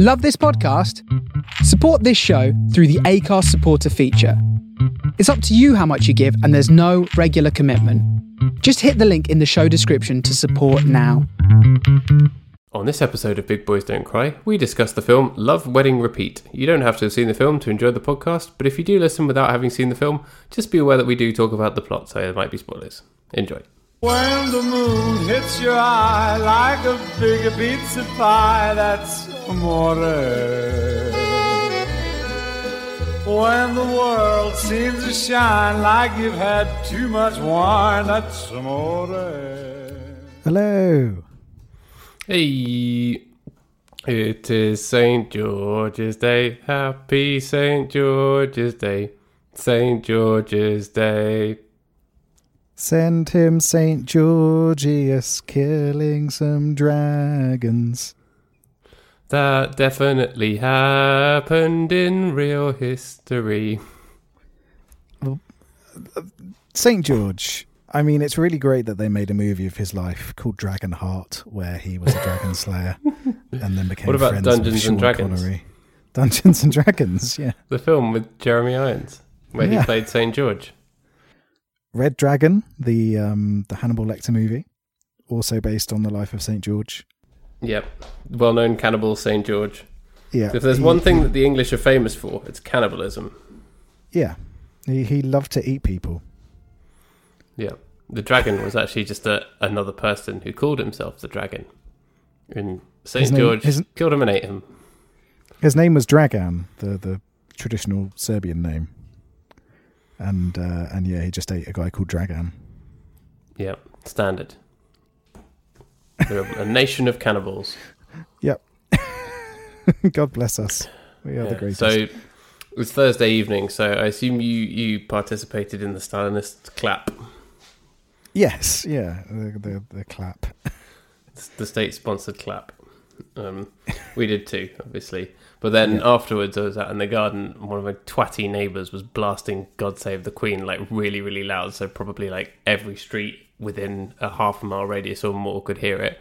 Love this podcast? Support this show through the Anchor supporter feature. It's up to you how much you give, and there's no regular commitment. Just hit the link in the show description to support now. On this episode of Big Boys Don't Cry, we discuss the film Love, Wedding, Repeat. You don't have to have seen the film to enjoy the podcast, but if you do listen without having seen the film, just be aware that we do talk about the plot, so there might be spoilers. Enjoy. When the moon hits your eye like a big pizza pie, that's amore. When the world seems to shine like you've had too much wine, that's amore. Hello. Hey, it is St. George's Day. Happy St. George's Day. St. George's Day. Send him St. Georgius killing some dragons. That definitely happened in real history. St. George. I mean, it's really great that they made a movie of his life called Dragon Heart, where he was a dragon slayer and then became What about friends Dungeons and Dragons? Connery. Dungeons and Dragons, yeah. The film with Jeremy Irons, where he played St. George. Red Dragon, the um, the Hannibal Lecter movie, also based on the life of St. George. Yep. Well known cannibal St. George. Yeah. If there's he- one thing that the English are famous for, it's cannibalism. yeah, he, he loved to eat people. Yeah. The dragon was actually just a, another person who called himself the dragon. And St. His name- George his- killed him and ate him. His name was Dragan, the the traditional Serbian name, and uh, and yeah, he just ate a guy called Dragan. Yeah. Standard. They're a, a nation of cannibals. Yep. God bless us. We are the Yeah. greatest. So it was Thursday evening, so I assume you, you participated in the Stalinist clap, yes, yeah, the the, the clap. the state sponsored clap. Um, we did too, obviously. But then Yeah. afterwards, I was out in the garden. One of my twatty neighbours was blasting "God Save the Queen" like really, really loud. So probably like every street within a half a mile radius or more could hear it.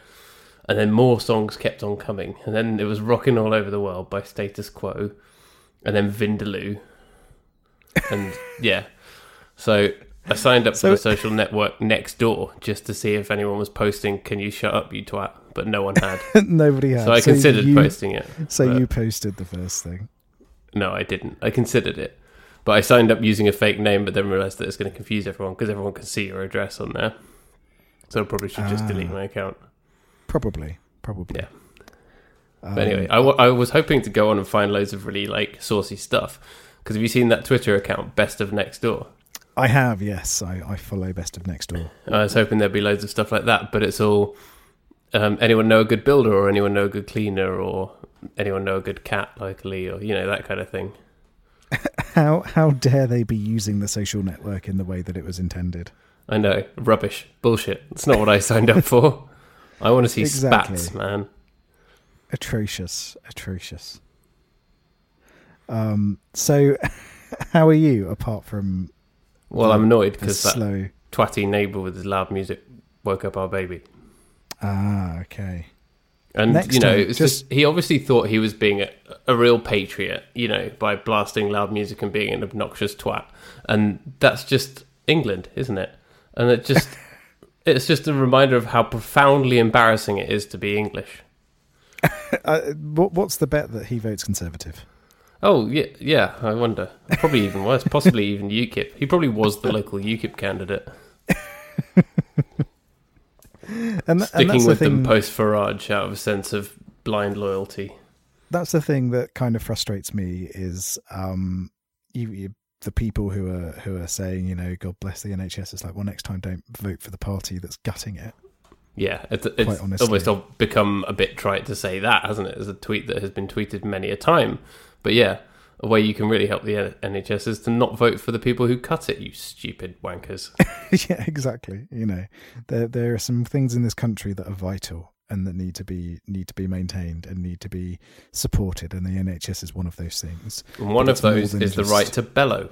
And then more songs kept on coming. And then it was "Rocking All Over the World" by Status Quo, and then Vindaloo. And yeah, so I signed up So- for the social network next door just to see if anyone was posting "Can you shut up, you twat?" But no one had. Nobody had. So I considered you, posting it. So you posted the first thing. No, I didn't. I considered it. But I signed up using a fake name, but then realised that it's going to confuse everyone because everyone can see your address on there. So I probably should just Ah. delete my account. Probably, probably. Yeah. Um, But anyway, I, w- I was hoping to go on and find loads of really like saucy stuff. Because have you seen that Twitter account, Best of Next Door? I have. Yes, I, I follow Best of Next Door. I was hoping there'd be loads of stuff like that, but it's all um, anyone know a good builder or anyone know a good cleaner or anyone know a good cat locally or you know that kind of thing. How how dare they be using the social network in the way that it was intended? I know, rubbish, bullshit. It's not what I signed up for. I want to see Exactly. spats, man. Atrocious, atrocious. Um. So, how are you apart from Well, I'm annoyed the because that slow? twatty neighbour with his loud music woke up our baby. Ah, okay. And Next you know, time, it's just- just he obviously thought he was being a, a real patriot, you know, by blasting loud music and being an obnoxious twat. And that's just England, isn't it? And it just it's just a reminder of how profoundly embarrassing it is to be English. Uh, what, what's the bet that he votes Conservative? Oh yeah, yeah. I wonder. Probably even worse. Possibly even UKIP. He probably was the local UKIP candidate, And, th- sticking the with thing. them post Farage out of a sense of blind loyalty. that's the thing that kind of frustrates me is um, you, you the people who are who are saying you know God bless the NHS. It's like well next time don't vote for the party that's gutting it. Yeah, it's, it's almost become a bit trite to say that, hasn't it? As a tweet that has been tweeted many a time. But yeah, a way you can really help the NHS is to not vote for the people who cut it, you stupid wankers. yeah, exactly. You know, there there are some things in this country that are vital and that need to be need to be maintained and need to be supported, and the NHS is one of those things. And one of those is the right to bellow.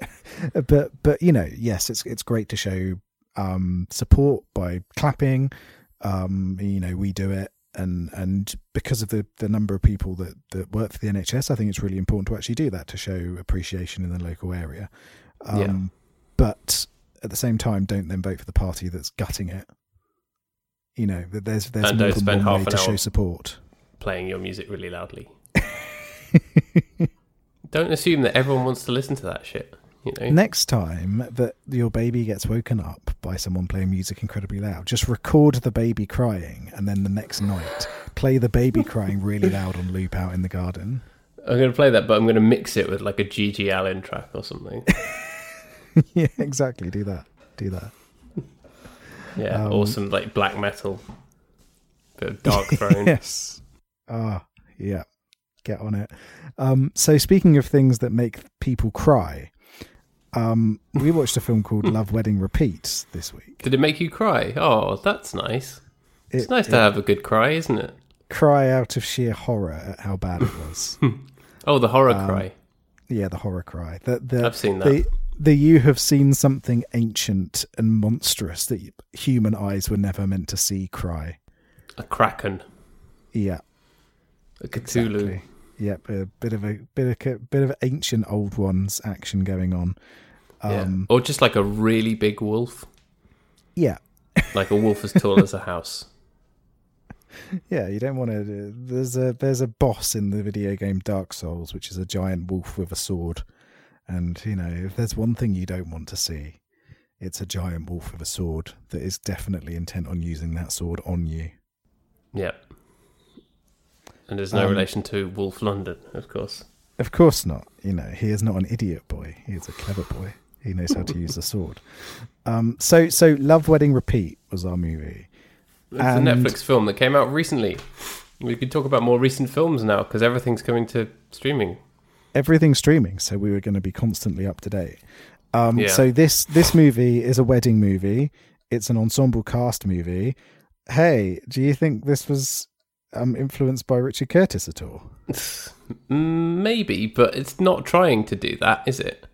But but you know, yes, it's it's great to show um, support by clapping. Um, you know, we do it and and because of the the number of people that that work for the NHS, I think it's really important to actually do that to show appreciation in the local area. Um, Yeah. But at the same time, don't then vote for the party that's gutting it. You know, that there's there's And more than spend one way an to show support. Playing your music really loudly. Don't assume that everyone wants to listen to that shit. You know, Next time that your baby gets woken up by someone playing music incredibly loud, just record the baby crying, and then the next night play the baby crying really loud on loop out in the garden. I'm going to play that, but I'm going to mix it with like a GG Allen track or something. yeah, exactly. Do that. Do that. Yeah, Um, awesome, like black metal, bit of Dark Throne. yes. Ah, yeah. Get on it. Um, so speaking of things that make people cry, um, we watched a film called Love Wedding Repeats this week. Did it make you cry? Oh, that's nice. It's It- nice to have a good cry, isn't it? Cry out of sheer horror at how bad it was. Oh, the horror Um, cry. yeah, the horror cry. The, the, I've seen that. the, the you have seen something ancient and monstrous that human eyes were never meant to see cry. a kraken, Yeah, a Cthulhu. exactly. Yep, a bit of a bit of bit of ancient old ones action going on. Yeah. Um, Or just like a really big wolf, yeah, like a wolf as tall as a house. yeah. You don't want to. There's a there's a boss in the video game Dark Souls, which is a giant wolf with a sword, and you know if there's one thing you don't want to see, it's a giant wolf with a sword that is definitely intent on using that sword on you. Yeah. And there's no Um, relation to Wolf London, of course. Of course not. You know, he is not an idiot boy. He is a clever boy. He knows how to use the sword. Um, so, so Love Wedding Repeat was our movie. It's and- a Netflix film that came out recently. We could talk about more recent films now because everything's coming to streaming. Everything's streaming, so we were going to be constantly up to date. Um, Yeah. So this this movie is a wedding movie. It's an ensemble cast movie. Hey, do you think this was um, influenced by Richard Curtis at all? Mm, Maybe, but it's not trying to do that, is it?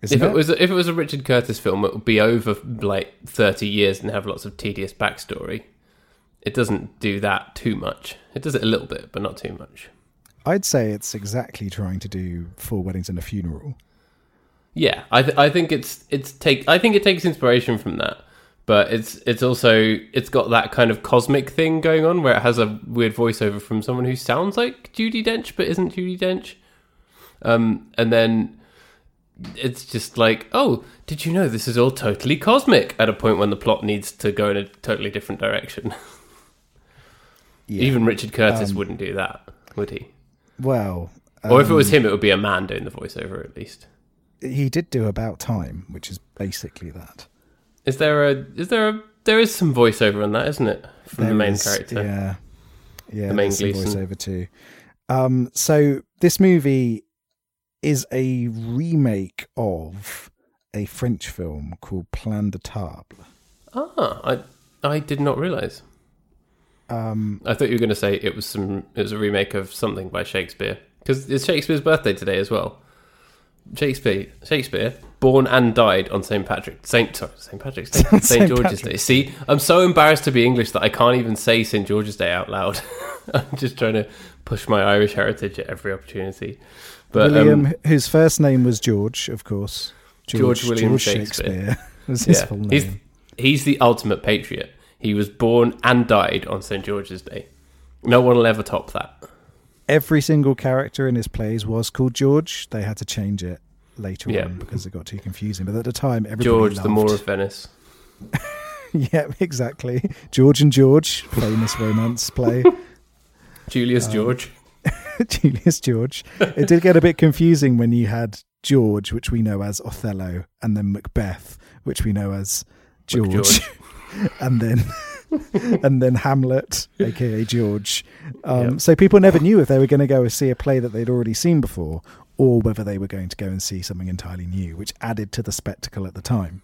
Isn't if it? was if it was a Richard Curtis film, it would be over like thirty years and have lots of tedious backstory. It doesn't do that too much. It does it a little bit, but not too much. I'd say it's exactly trying to do four weddings and a funeral. Yeah, I th- I think it's it's take I think it takes inspiration from that, but it's it's also it's got that kind of cosmic thing going on where it has a weird voiceover from someone who sounds like Judi Dench but isn't Judi Dench, um, and then it's just like oh did you know this is all totally cosmic at a point when the plot needs to go in a totally different direction. Yeah. Even Richard Curtis Um, wouldn't do that, would he? well, or if it was um, him, it would be a man doing the voiceover at least. he did do About Time, which is basically that. Is there a is there a there is some voiceover on that, isn't it? From the main is, character. Yeah, yeah. The main there's some Gleeson. voiceover too. Um, so this movie is a remake of a French film called Plan de Table. Ah, I I did not realise. Um, I thought you were going to say it was some it was a remake of something by Shakespeare because it's Shakespeare's birthday today as well. Shakespeare Shakespeare born and died on St Patrick Saint St Patrick's Day St. St George's Day. See, I'm so embarrassed to be English that I can't even say St George's Day out loud. I'm just trying to push my Irish heritage at every opportunity. But William, um, whose first name was George, of course. George William Shakespeare. was his yeah, full name. he's he's the ultimate patriot. He was born and died on St George's Day. No one will ever top that. Every single character in his plays was called George. They had to change it later Yeah. on because it got too confusing. But at the time, everybody George, loved. the Moor of Venice. yeah, exactly. George and George, famous romance play. Julius Um, George. Julius George. It did get a bit confusing when you had George, which we know as Othello, and then Macbeth, which we know as George, George. and then and then Hamlet, aka George. Um, Yep. So people never knew if they were going to go and see a play that they'd already seen before, or whether they were going to go and see something entirely new, which added to the spectacle at the time.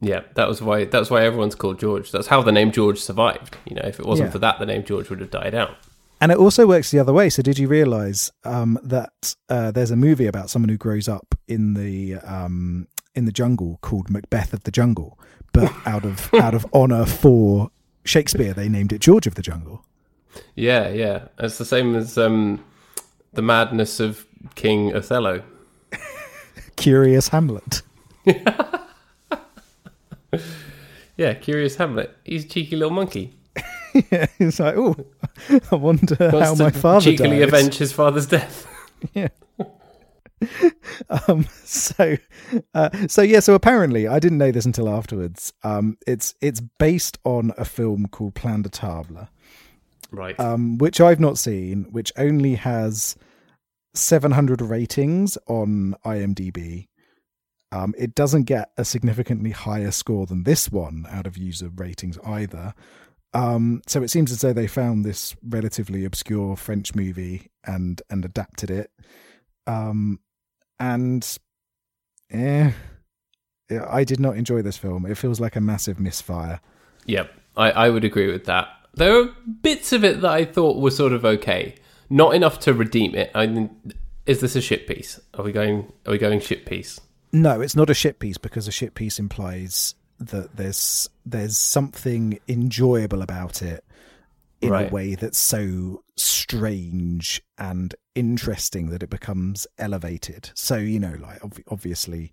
Yeah, that was why that's why everyone's called George. That's how the name George survived. You know, if it wasn't Yeah. for that, the name George would have died out. And it also works the other way. So, did you realize um, that uh, there's a movie about someone who grows up in the um, in the jungle called Macbeth of the Jungle, but out of out of honor for Shakespeare, they named it George of the Jungle. Yeah, yeah. It's the same as um, the madness of King Othello. Curious Hamlet. Yeah, Curious Hamlet. He's a cheeky little monkey. yeah, he's like, oh, I wonder how my father cheekily died. avenge his father's death. yeah. um so uh, so yeah so apparently i didn't know this until afterwards um it's it's based on a film called plan de table Right. um which i've not seen which only has 700 ratings on imdb um it doesn't get a significantly higher score than this one out of user ratings either um so it seems as though they found this relatively obscure french movie and and adapted it um and eh, I did not enjoy this film. It feels like a massive misfire. Yep, I, I would agree with that. There are bits of it that I thought were sort of okay, not enough to redeem it. I mean, is this a shit piece? Are we going? Are we going shit piece? No, it's not a shit piece because a shit piece implies that there's there's something enjoyable about it in Right. a way that's so strange and interesting that it becomes elevated. So you know, like ob- obviously,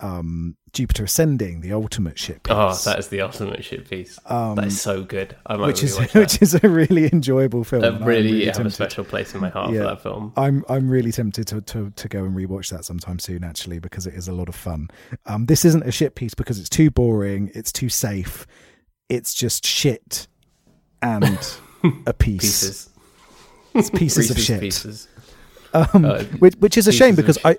um, Jupiter Ascending, the ultimate shit piece. Oh, that is the ultimate shit piece. Um, that is so good. I might which really is which is a really enjoyable film. I'm really have a special place in my heart Yeah. for that film. I'm I'm really tempted to, to to go and rewatch that sometime soon, actually, because it is a lot of fun. Um, this isn't a shit piece because it's too boring, it's too safe, it's just shit and a piece, Pieces, It's pieces of shit, Pieces. Um, Uh, which which is a shame because I.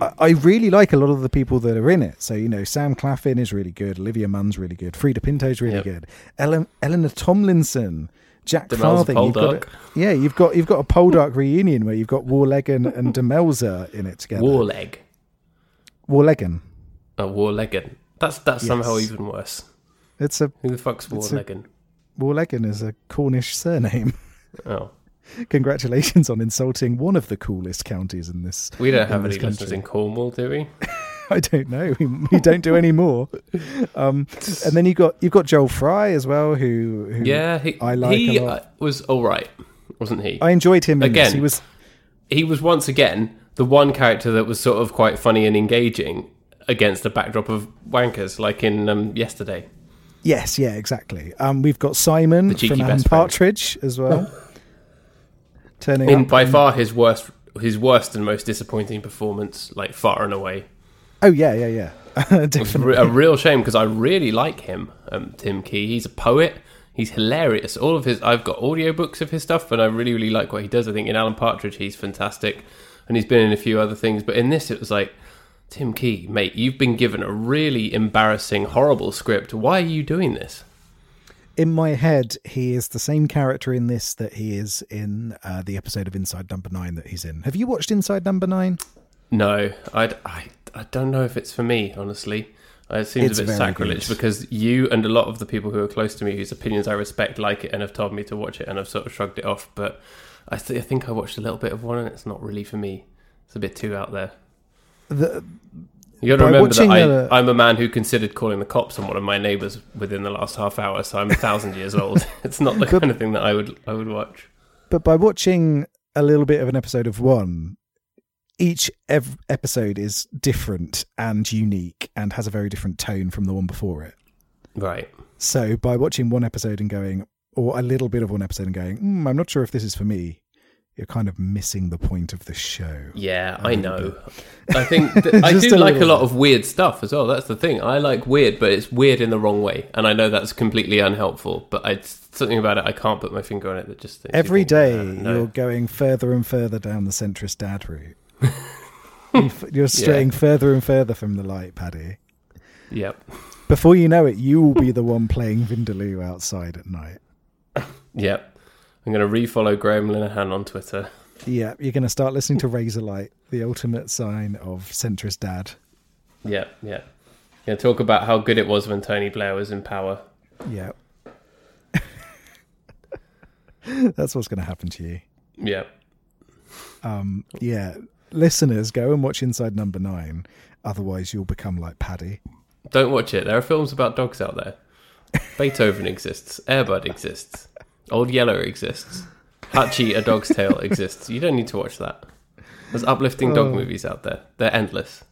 I I really like a lot of the people that are in it. So you know, Sam Claflin is really good. Olivia Munn's really good. Freida Pinto's really Yep. good. Ellen, Eleanor Tomlinson, Jack Demelza Farthing. You've got a, yeah, you've got you've got a Poldark reunion where you've got Warleggan and Demelza in it together. Warleg. Warleggan. Oh, Warleggan. That's that's somehow even worse. It's a Who the fuck's a- Warleggan? Warleggan is a Cornish surname. Oh, Congratulations on insulting one of the coolest counties in this. we don't have any listeners in Cornwall, do we? I don't know. We, we don't do any more. Um, and then you got you've got Joel Fry as well, who, who Yeah, he, I like he a lot. uh, was all right, wasn't he? I enjoyed him. Again. He was he was once again the one character that was sort of quite funny and engaging against the backdrop of wankers, like in um, yesterday. yes, yeah, exactly. Um, we've got Simon from Alan. Partridge as well, turning In by far his worst, his worst and most disappointing performance, like far and away. Oh yeah, yeah, yeah, definitely. a real shame because I really like him, um, Tim Key. He's a poet. He's hilarious. All of his, I've got audiobooks of his stuff, and I really, really like what he does. I think in Alan Partridge, he's fantastic, and he's been in a few other things. But in this, it was like, Tim Key, mate, you've been given a really embarrassing, horrible script. Why are you doing this? In my head, he is the same character in this that he is in uh, the episode of Inside Number Nine that he's in. Have you watched Inside Number Nine? No, I'd, I, I don't know if it's for me, honestly. It seems It's a bit sacrilege good. because you and a lot of the people who are close to me, whose opinions I respect, like it and have told me to watch it, and I've sort of shrugged it off. But I, th- I think I watched a little bit of one, and it's not really for me. It's a bit too out there. The, You got to remember that watching I, the- I'm a man who considered calling the cops on one of my neighbours within the last half hour, so I'm a thousand years old. It's not the kind of thing that I would I would watch. but by watching a little bit of an episode of one, each ev- episode is different and unique and has a very different tone from the one before it. Right. So by watching one episode and going, or a little bit of one episode and going, mm, I'm not sure if this is for me, you're kind of missing the point of the show. Yeah, I know. I think th- I do a like a lot bit. of weird stuff as well. That's the thing. I like weird, but it's weird in the wrong way, and I know that's completely unhelpful. But I, something about it, I can't put my finger on it. That just you Every think, day no. you're going further and further down the centrist dad route. You you're straying further and further from the light, Paddy. Yep, Before you know it, you will be the one playing Vindaloo outside at night. yep. I'm going to refollow Graham Linehan on Twitter. Yeah, you're going to start listening to Razorlight, the ultimate sign of centrist dad. Yep, yep. Going to talk about how good it was when Tony Blair was in power. Yeah. That's what's going to happen to you. Yeah. Um, yeah, listeners, go and watch Inside Number Nine. Otherwise, you'll become like Paddy. Don't watch it. There are films about dogs out there. Beethoven exists. Airbud exists. Old Yeller exists. Hachi, A Dog's Tale exists. You don't need to watch that. There's uplifting dog Oh. movies out there. They're endless.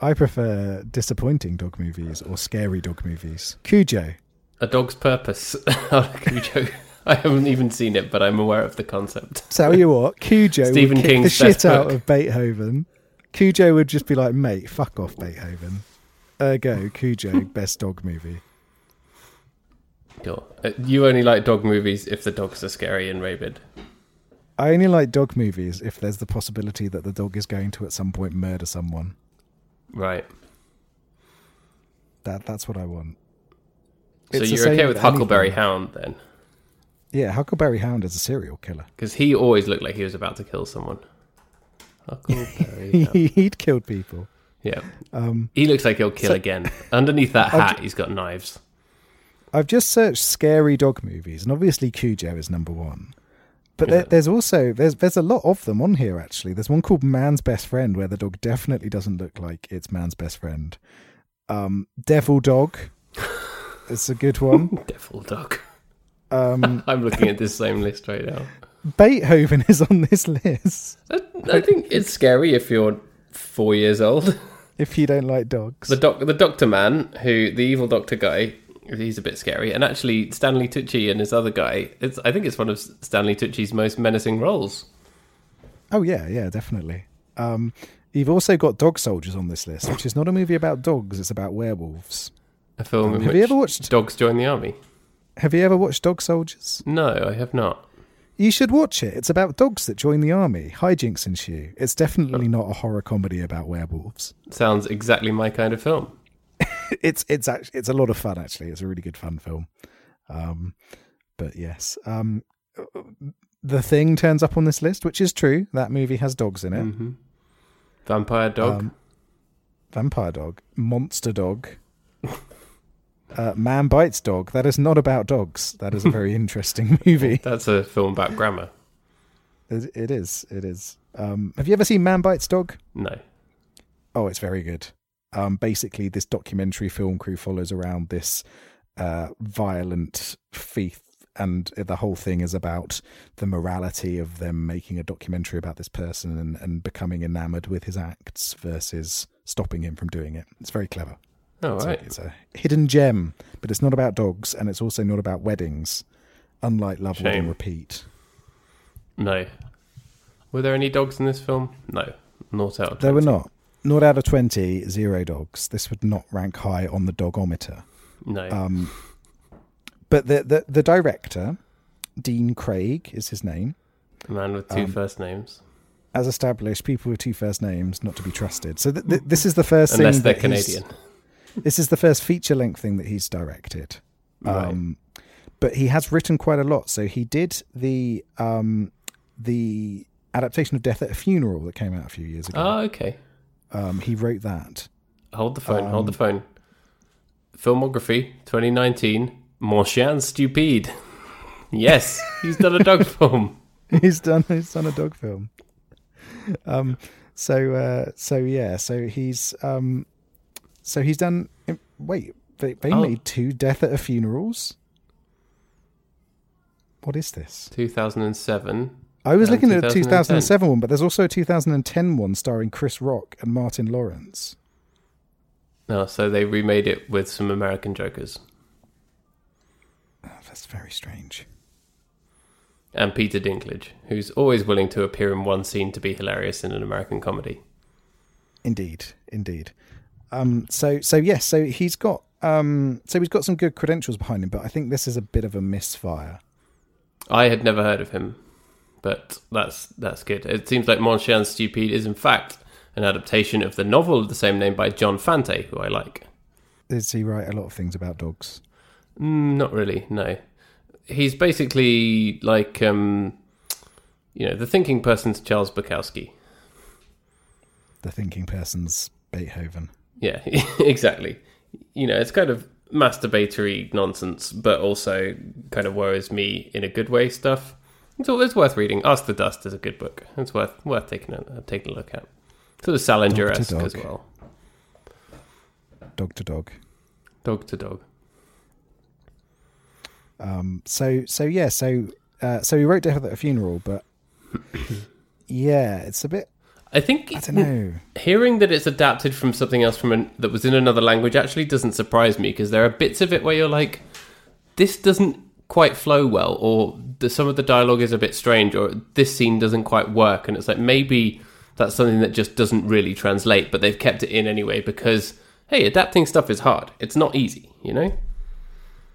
I prefer disappointing dog movies or scary dog movies. Cujo. A Dog's Purpose. Oh, Cujo. I haven't even seen it, but I'm aware of the concept. Tell you what, Cujo Stephen would kick King's the shit out of Beethoven. Cujo would just be like, mate, fuck off, Beethoven. Ergo, Cujo, best dog movie. Cool. Uh, You only like dog movies if the dogs are scary and rabid. I only like dog movies if there's the possibility that the dog is going to at some point murder someone. Right. That that's what I want. So It's the you're okay with anything. Huckleberry Hound then? Yeah, Huckleberry Hound is a serial killer. Because he always looked like he was about to kill someone. Huckleberry Hound. He'd killed people. Yeah. Um, He looks like he'll kill So- again. Underneath that hat, he's got knives. I've just searched scary dog movies, and obviously Cujo is number one. But Yeah. there, there's also there's there's a lot of them on here actually. There's one called Man's Best Friend where the dog definitely doesn't look like it's man's best friend. Um, Devil Dog, it's a good one. Devil dog. Um, I'm looking at this same list right now. Beethoven is on this list. I, I think it's scary if you're four years old. If you don't like dogs, The doc, the Doctor Man, who the evil Doctor guy, he's a bit scary. And actually, Stanley Tucci and his other guy, it's I think it's one of Stanley Tucci's most menacing roles. oh yeah, yeah, definitely. Um, you've also got Dog Soldiers on this list, which is not a movie about dogs; it's about werewolves. A film in Have which you ever watched? dogs join the army. Have you ever watched Dog Soldiers? No, I have not. You should watch it. It's about dogs that join the army. Hijinks ensue. It's definitely not a horror comedy about werewolves. Sounds exactly my kind of film. It's it's actually it's a lot of fun. Actually, it's a really good fun film. Um, but yes, um, the thing turns up on this list, which is true. That movie has dogs in it. hmm Vampire dog. Um, Vampire dog, monster dog, uh, man bites dog. That is not about dogs. That is a very interesting movie. That's a film about grammar. It, it is. It is. Um, have you ever seen Man Bites Dog? No. Oh, it's very good. Um, basically, this documentary film crew follows around this uh, violent thief, and the whole thing is about the morality of them making a documentary about this person and, and becoming enamored with his acts versus stopping him from doing it. It's very clever. All It's, right. a, it's a hidden gem, but it's not about dogs, and it's also not about weddings, unlike Love, Shame. Wedding, Repeat. No. Were there any dogs in this film? No. Not out There were not. Not out of 20, zero dogs. This would not rank high on the dogometer. No. Um, but the, the the director, Dean Craig, is his name. a man with two um, first names. As established, people with two first names not to be trusted. So th- th- this is the first Unless thing they're Canadian. This is the first feature length thing that he's directed. Right. Um, but he has written quite a lot. So he did the um, the adaptation of Death at a Funeral that came out a few years ago. Oh, okay. Um, he wrote that. Hold the phone. hold the Um, phone. Filmography 2019. Mon chien stupide. Yes, he's done a dog film. he's done he's done a dog film. Um so uh so yeah, so he's um so he's done wait, they, they Oh. made two death at a funerals. What is this? 2007. I was And looking at a 2007 one, but there's also a 2010 one starring Chris Rock and Martin Lawrence. No, so they remade it with some American jokers Oh, that's very strange. and Peter Dinklage, who's always willing to appear in one scene to be hilarious in an American comedy. Indeed, indeed. Um, so so yes, so he's got um, so he's got some good credentials behind him, but I think this is a bit of a misfire. I had never heard of him, but that's that's good. It seems like Mon chien stupide is in fact an adaptation of the novel of the same name by John Fante, who I like. Does he write a lot of things about dogs? Mm, not really, no. He's basically like, um, you know, the thinking person's Charles Bukowski. The thinking person's Beethoven. Yeah, exactly. You know, it's kind of masturbatory nonsense, but also kind of worries me in a good way stuff. It's, all, it's worth reading. Ask the Dust is a good book. It's worth worth taking a taking a look at. Sort of Salinger esque as well. Dog to dog. Dog to dog. Um, so so yeah, so uh, so he wrote Death at a Funeral, but yeah, it's a bit. I think I don't know. hearing that it's adapted from something else from an, that was in another language actually doesn't surprise me because there are bits of it where you're like, this doesn't quite flow well, or the, some of the dialogue is a bit strange, or this scene doesn't quite work, and it's like maybe that's something that just doesn't really translate, but they've kept it in anyway because hey, adapting stuff is hard. It's not easy, you know.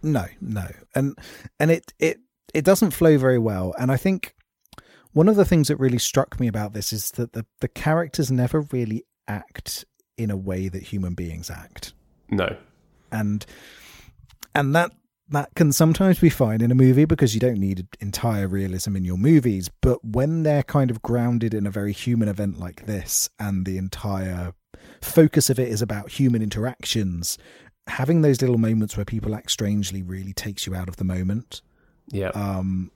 No, no, and and it it it doesn't flow very well. And I think one of the things that really struck me about this is that the the characters never really act in a way that human beings act, No. and and that that can sometimes be fine in a movie because you don't need entire realism in your movies. But when they're kind of grounded in a very human event like this, and the entire focus of it is about human interactions, having those little moments where people act strangely really takes you out of the moment. Yeah. Um,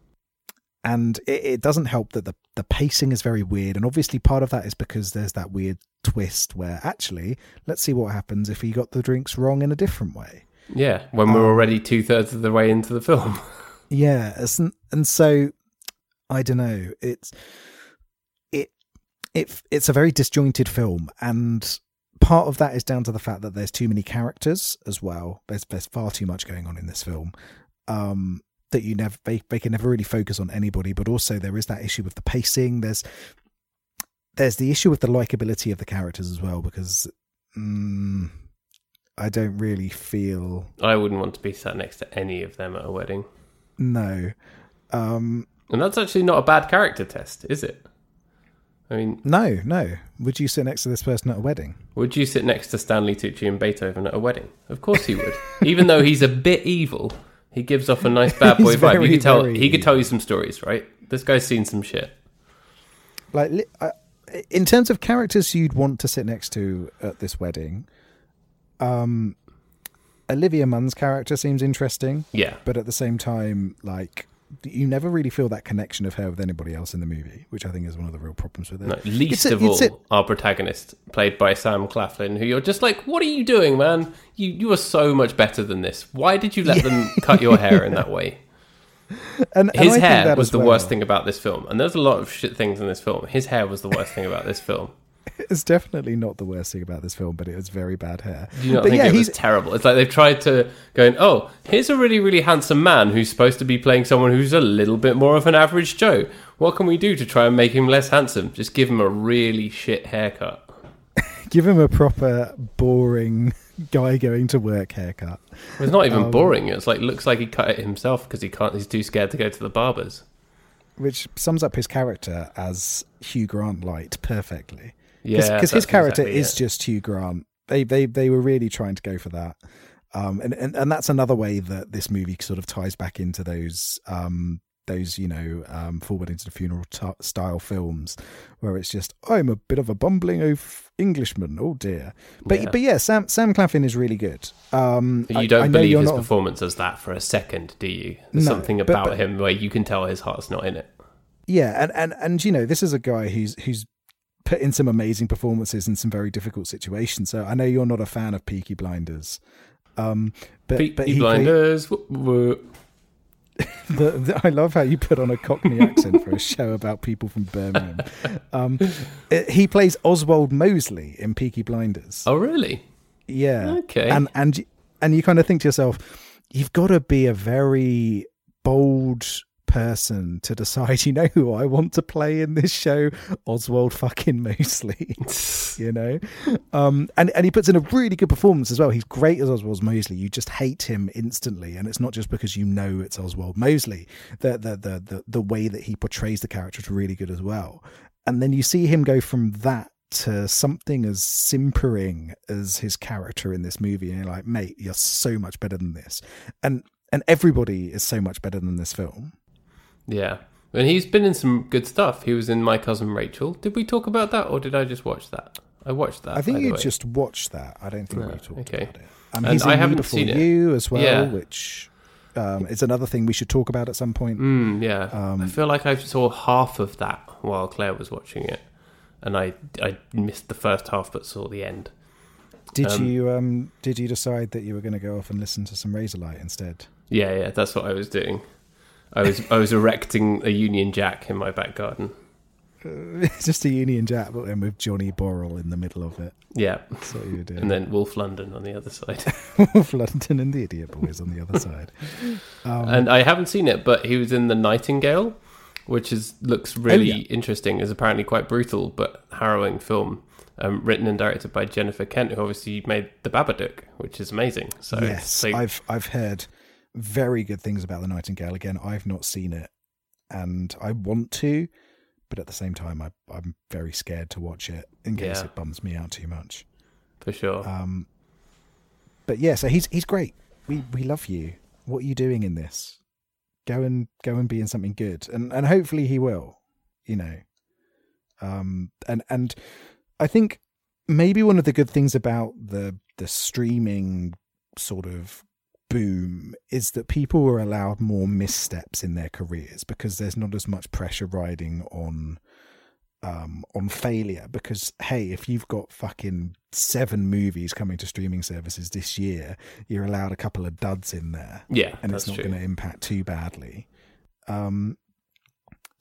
and it, it doesn't help that the, the pacing is very weird. And obviously, part of that is because there's that weird twist where actually, let's see what happens if he got the drinks wrong in a different way. Yeah. When we're already two thirds of the way into the film. Yeah, and, and so I don't know. It's it it it's a very disjointed film, and part of that is down to the fact that there's too many characters as well. There's there's far too much going on in this film. Um, that you never they, they can never really focus on anybody, but also there is that issue with the pacing. There's there's the issue with the likability of the characters as well because. Mm, I don't really feel I wouldn't want to be sat next to any of them at a wedding. no. Um, And that's actually not a bad character test, is it? I mean, No, no. Would you sit next to this person at a wedding? would you sit next to Stanley Tucci and Beethoven at a wedding? Of course he would. Even though he's a bit evil, he gives off a nice bad boy vibe. very, you could tell very he could tell you some stories, right? This guy's seen some shit. Like, in terms of characters you'd want to sit next to at this wedding, um, Olivia Munn's character seems interesting, Yeah. but at the same time, like, you never really feel that connection of her with anybody else in the movie, which I think is one of the real problems with it. No, least a- of all, a- our protagonist, played by Sam Claflin, who you're just like, what are you doing, man? You you are so much better than this. Why did you let them cut your hair in that way? and, and I His think hair that was the well. worst thing about this film, and there's a lot of shit things in this film. His hair was the worst thing about this film. It's definitely not the worst thing about this film, but it was very bad hair. Do you not but think yeah, it was he's terrible? It's like they've tried to going, oh, here's a really, really handsome man who's supposed to be playing someone who's a little bit more of an average Joe. What can we do to try and make him less handsome? Just give him a really shit haircut. give him a proper boring guy going to work haircut. It's not even Um, boring. It's like looks like he cut it himself because he can't. He's too scared to go to the barbers. which sums up his character as Hugh Grant light perfectly. Yeah, because his character exactly is it. just Hugh Grant. They they they were really trying to go for that, um, and, and and that's another way that this movie sort of ties back into those um those you know um forward into the funeral t- style films where it's just I'm a bit of a bumbling oaf Englishman. Oh dear, but Yeah. but yeah, Sam Sam Claflin is really good. Um, But you don't I know believe his not- performance as that for a second, do you? There's No, something but- about but- him where you can tell his heart's not in it. Yeah, and, and and you know, this is a guy who's who's put in some amazing performances in some very difficult situations. So I know you're not a fan of Peaky Blinders, um, but Peaky but played- Blinders. whoop. the, the, I love how you put on a Cockney accent for a show about people from Birmingham. Um, it- he plays Oswald Mosley in Peaky Blinders. Oh, really? Yeah. Okay. And and and you kind of think to yourself, you've got to be a very bold person to decide, you know who I want to play in this show? Oswald fucking Mosley. you know? Um and, and he puts in a really good performance as well. He's great as Oswald Mosley. You just hate him instantly. And it's not just because you know it's Oswald Mosley. The the the the, the way that he portrays the character is really good as well. And then you see him go from that to something as simpering as his character in this movie, and you're like, mate, you're so much better than this, and and everybody is so much better than this film. Yeah. And he's been in some good stuff. He was in My Cousin Rachel. Did we talk about that or did I just watch that? I watched that. I think you just watched that. I don't think No, we talked okay. about it. Um, And he's I Me haven't Before seen it. you as well, Yeah. which um, is another thing we should talk about at some point. Mm, yeah. Um, I feel like I saw half of that while Claire was watching it. And I, I missed the first half but saw the end. Did Um, you um did you decide that you were going to go off and listen to some Razorlight instead? Yeah, yeah, that's what I was doing. I was I was erecting a Union Jack in my back garden. Just a Union Jack, but then with Johnny Borrell in the middle of it. Yeah, That's what you were doing. and then Wolf London on the other side. Wolf London and the Idiot Boys on the other side. Um, and I haven't seen it, but he was in the Nightingale, which is looks really Oh, yeah. interesting. is apparently quite brutal but harrowing film, um, written and directed by Jennifer Kent, who obviously made The Babadook, which is amazing. So yes, so- I've I've heard very good things about the Nightingale. Again, I've not seen it, and I want to, but at the same time, I, I'm very scared to watch it in case Yeah. it bums me out too much. for sure. Um, but yeah, so he's he's great. We we love you. What are you doing in this? Go and go and be in something good, and and hopefully he will. You know, um, and and I think maybe one of the good things about the the streaming sort of boom is that people were allowed more missteps in their careers because there's not as much pressure riding on um on failure. Because hey if you've got fucking seven movies coming to streaming services this year you're allowed a couple of duds in there. Yeah, and it's not going to impact too badly. Um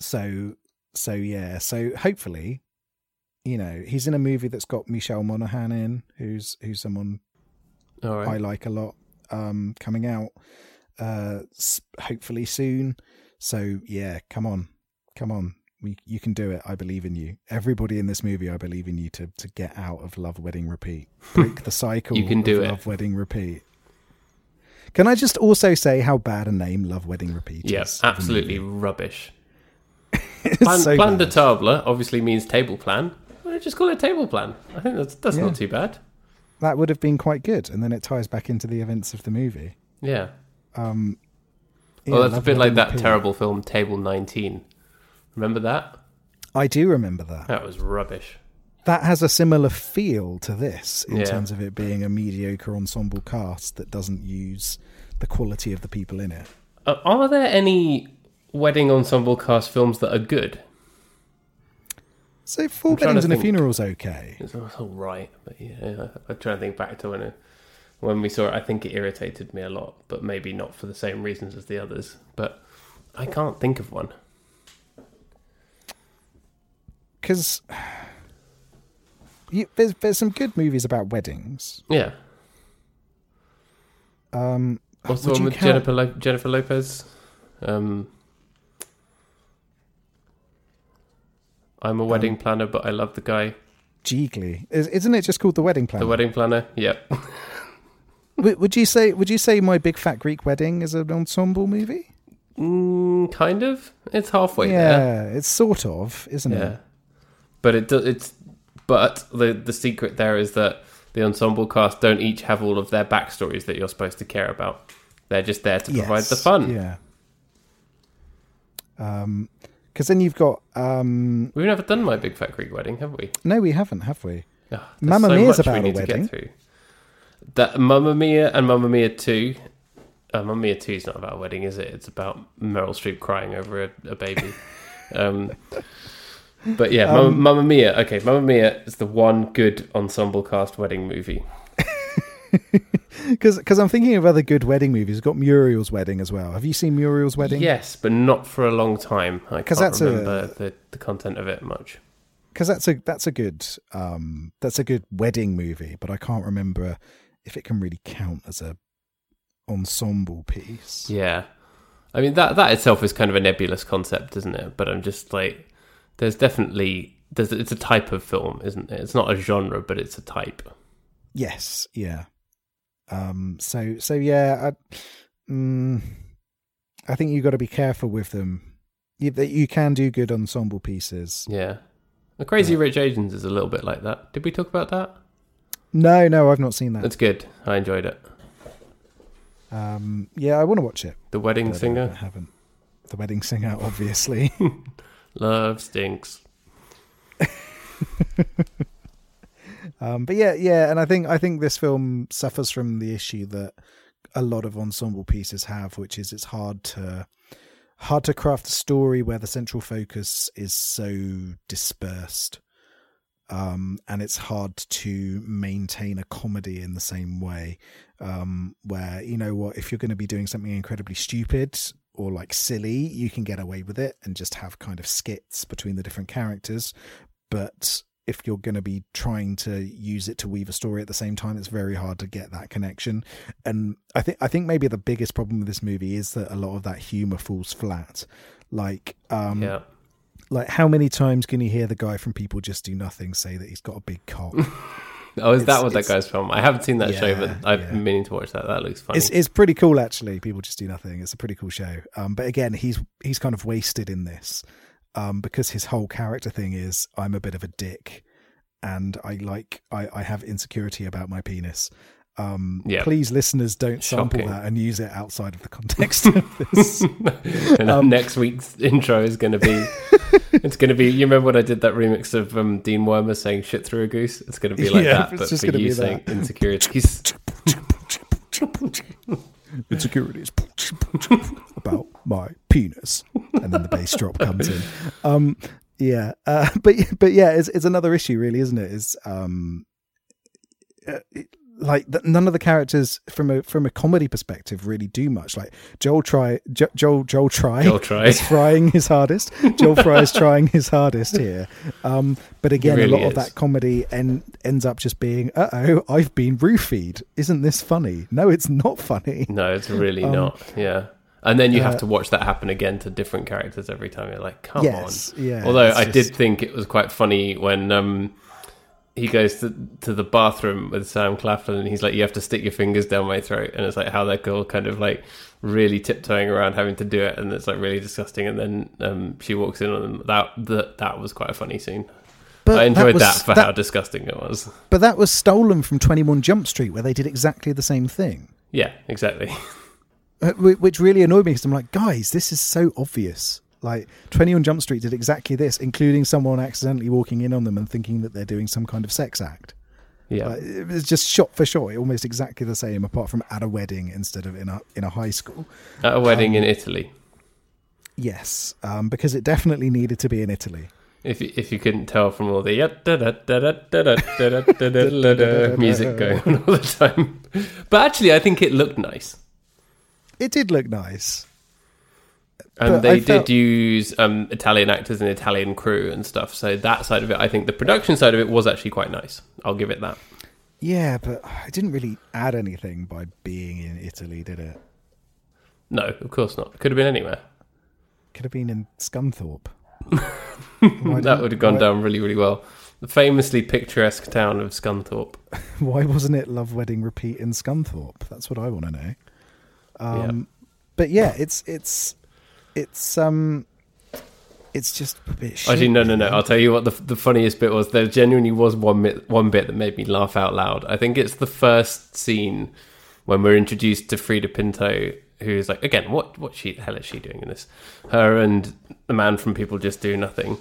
so so yeah so hopefully you know he's in a movie that's got Michelle Monaghan in who's who's someone right. I like a lot um coming out uh hopefully soon so yeah come on come on we, you can do it i believe in you everybody in this movie i believe in you to to get out of love wedding repeat break the cycle You can do of it. love wedding repeat can i just also say how bad a name love wedding repeat yeah, is of a absolutely rubbish. Plan, so plan de table obviously means table plan. Why just call it table plan? I think that's that's Yeah. not too bad. That would have been quite good and then it ties back into the events of the movie Yeah. um well, that's a bit like that terrible film Table 19. Remember that? i do remember that That was rubbish. that has a similar feel to this in Yeah. terms of it being a mediocre ensemble cast that doesn't use the quality of the people in it. Uh, are there any wedding ensemble cast films that are good? So Four Weddings and a. Funeral's okay. It's all right, but yeah, I'm trying to think back to when it, when we saw it. I think it irritated me a lot, but maybe not for the same reasons as the others. But I can't think of one. Because there's, there's some good movies about weddings. Yeah, Um, what's the one with count- Jennifer Lo- Jennifer Lopez? Um, I'm a wedding planner, but I love the guy. Jiggly. Is, isn't it just called The Wedding Planner? The wedding planner. Yep. would, you say Would you say My Big Fat Greek Wedding is an ensemble movie? Mm, kind of. It's halfway yeah, there. it's sort of, isn't Yeah. it? But it does. It's but the the secret there is that the ensemble cast don't each have all of their backstories that you're supposed to care about. They're just there to provide the fun. Yeah. Um, because then you've got um. We've never done my big fat Greek wedding, have we? No, we haven't, have we? Oh, Mamma so Mia's about a need to get wedding. That Mamma Mia and Mamma Mia Two. Uh, Mamma Mia Two is not about a wedding, is it? It's about Meryl Streep crying over a, a baby. um, but yeah, Mamma, Um, Mamma Mia. Okay, Mamma Mia is the one good ensemble cast wedding movie. Because I'm thinking of other good wedding movies. We've got Muriel's Wedding as well. Have you seen Muriel's Wedding? Yes, but not for a long time. I can't that's a- remember the, the content of it much. Because that's a that's a good um that's a good wedding movie, but I can't remember if it can really count as a ensemble piece. Yeah, I mean that that itself is kind of a nebulous concept, isn't it? But I'm just like, there's definitely there's it's a type of film, isn't it? It's not a genre, but it's a type. Yes, yeah. Um. So so yeah. I, mm, I think you've got to be careful with them. You, that you can do good ensemble pieces. Yeah, the Crazy Rich Asians is a little bit like that. Did we talk about that? No, no, I've not seen that. That's good. I enjoyed it. Um. Yeah, I want to watch it. The Wedding but I Singer, haven't. The wedding singer, obviously. love stinks. Um, but yeah, yeah, and I think I think this film suffers from the issue that a lot of ensemble pieces have, which is it's hard to hard to craft a story where the central focus is so dispersed. um, and it's hard to maintain a comedy in the same way. Um, where you know what, if you're going to be doing something incredibly stupid or like silly, you can get away with it and just have kind of skits between the different characters. But if you're going to be trying to use it to weave a story at the same time, it's very hard to get that connection. And I think I think maybe the biggest problem with this movie is that a lot of that humor falls flat. Like, um, Yeah. like how many times can you hear the guy from People Just Do Nothing say that he's got a big cock? Oh, is that what that guy's from? I haven't seen that show, but I've yeah. been meaning to watch that. That looks funny. It's it's pretty cool actually. People just do nothing. It's a pretty cool show. Um, but again, he's he's kind of wasted in this, um, because his whole character thing is I'm a bit of a dick, and I like I I have insecurity about my penis. Um, Yeah. please, listeners, don't sample Shocking. that and use it outside of the context of this. and um, next week's intro is going to be. it's going to be. You remember when I did that remix of um, Dean Wormer saying "shit through a goose"? It's going to be like Yeah, that, but just for you be saying that. insecurities. insecurities about my penis, and then the bass drop comes in. Um, yeah, uh, but but yeah, it's it's another issue, really, isn't it? Is um, uh, it- like none of the characters from a from a comedy perspective really do much. Like Joel try jo- Joel Joel try Joel Try. is trying his hardest. Joel Fry is trying his hardest here. Um, but again, really a lot of that comedy en- ends up just being, "Uh oh, I've been roofied. Isn't this funny?" No, it's not funny. No, it's really Um, not. Yeah. And then you uh, have to watch that happen again to different characters every time. You're like, come yes, on. yeah. Although I just- did think it was quite funny when um, he goes to, to the bathroom with Sam Claflin and he's like, you have to stick your fingers down my throat. And it's like how they're all kind of like really tiptoeing around having to do it. And it's like really disgusting. And then um, she walks in on them. That, that, that was quite a funny scene. But I enjoyed was- that, for how disgusting it was. But that was stolen from Twenty One Jump Street, where they did exactly the same thing, Yeah, exactly. which really annoyed me because I'm like, guys, this is so obvious. Like Twenty One Jump Street did exactly this, including someone accidentally walking in on them and thinking that they're doing some kind of sex act. Yeah, like, it's just shot for shot, almost exactly the same, apart from at a wedding instead of in a in a high school. At a wedding um, in Italy. Yes, um, because it definitely needed to be in Italy. If you, if you couldn't tell from all the music going on all the time, but actually, I think it looked nice. It did look nice. and But they I did felt- use um, Italian actors and Italian crew and stuff. So that side of it, I think the production side of it was actually quite nice. I'll give it that. Yeah, but it didn't really add anything by being in Italy, did it? No, of course not. Could have been anywhere. Could have been in Scunthorpe. That would have gone why- down really, really well. The famously picturesque town of Scunthorpe. Why wasn't it Love Wedding Repeat in Scunthorpe? That's what I want to know. Um, But yeah, it's it's it's um it's just a bit. Shit, Actually, no, no, no. I'll tell you what the the funniest bit was. There genuinely was one bit, one bit that made me laugh out loud. I think it's the first scene when we're introduced to Freida Pinto, who's like, again, what what she the hell is she doing in this? Her and the man from People Just Do Nothing,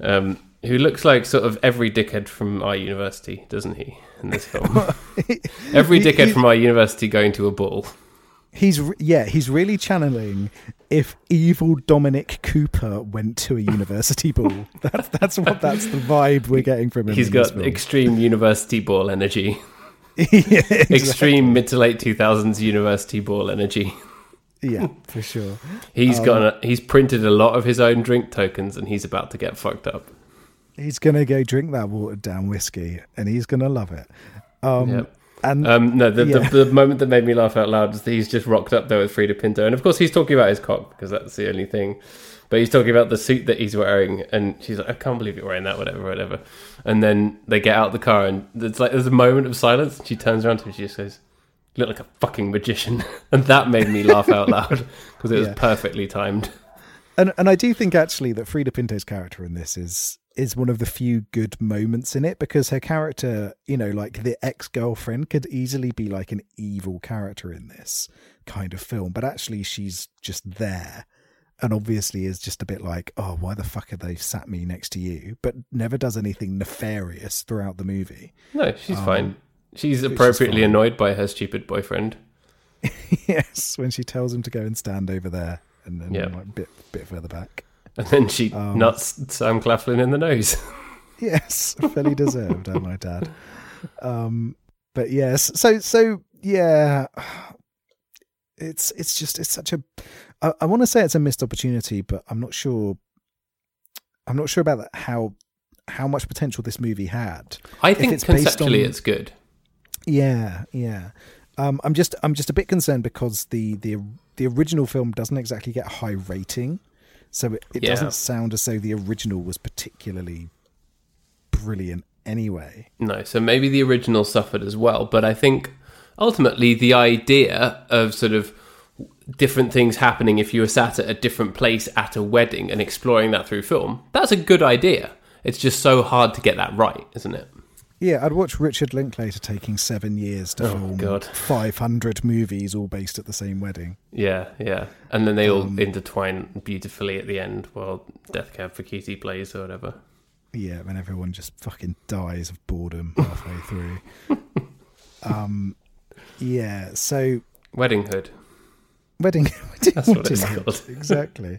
um, who looks like sort of every dickhead from our university, doesn't he? In this film, every dickhead from our university going to a ball. He's yeah, he's really channeling if evil Dominic Cooper went to a university ball. That's that's what that's the vibe we're getting from him. He's got extreme university ball energy, yeah, exactly. extreme mid to late two thousands university ball energy. yeah, for sure. He's Um, got he's printed a lot of his own drink tokens, and he's about to get fucked up. He's gonna go drink that watered down whiskey, and he's gonna love it. Um, Yep. And Um, no, the, Yeah. the the moment that made me laugh out loud is that he's just rocked up there with Freida Pinto, and of course he's talking about his cock because that's the only thing. But he's talking about the suit that he's wearing, and she's like, "I can't believe you're wearing that, whatever, whatever." And then they get out the car, and it's like there's a moment of silence. And she turns around to him, and she just goes, "You look like a fucking magician," and that made me laugh out loud because it was Yeah. perfectly timed. And and I do think actually that Freida Pinto's character in this is is one of the few good moments in it because her character, you know, like the ex girlfriend, could easily be like an evil character in this kind of film, but actually she's just there. And obviously is just a bit like, oh, why the fuck have they sat me next to you? But never does anything nefarious throughout the movie. No, she's Um, fine. She's she's appropriately fine. annoyed by her stupid boyfriend. yes, when she tells him to go and stand over there and then Yeah. like bit bit further back. And then she Um, nuts Sam Claflin in the nose. yes, fairly deserved. Oh my dad. Um, but yes, so so yeah, it's it's just it's such a. I, I want to say it's a missed opportunity, but I'm not sure. I'm not sure about that, how how much potential this movie had. I think it's conceptually on- it's good. Yeah, yeah. Um, I'm just I'm just a bit concerned because the the the original film doesn't exactly get a high rating, so it, it Yeah. doesn't sound as though the original was particularly brilliant anyway. No, so maybe the original suffered as well, but I think ultimately the idea of sort of different things happening if you were sat at a different place at a wedding and exploring that through film, that's a good idea. It's just so hard to get that right, isn't it? Yeah, I'd watch Richard Linklater taking seven years to Oh, film God. 500 movies all based at the same wedding. Yeah, yeah. And then they all Um, intertwine beautifully at the end while Death Cab for Cutie plays or whatever. Yeah, when everyone just fucking dies of boredom halfway through. um, yeah, so Wedding Hood. Wedding, wedding That's what it's called. exactly.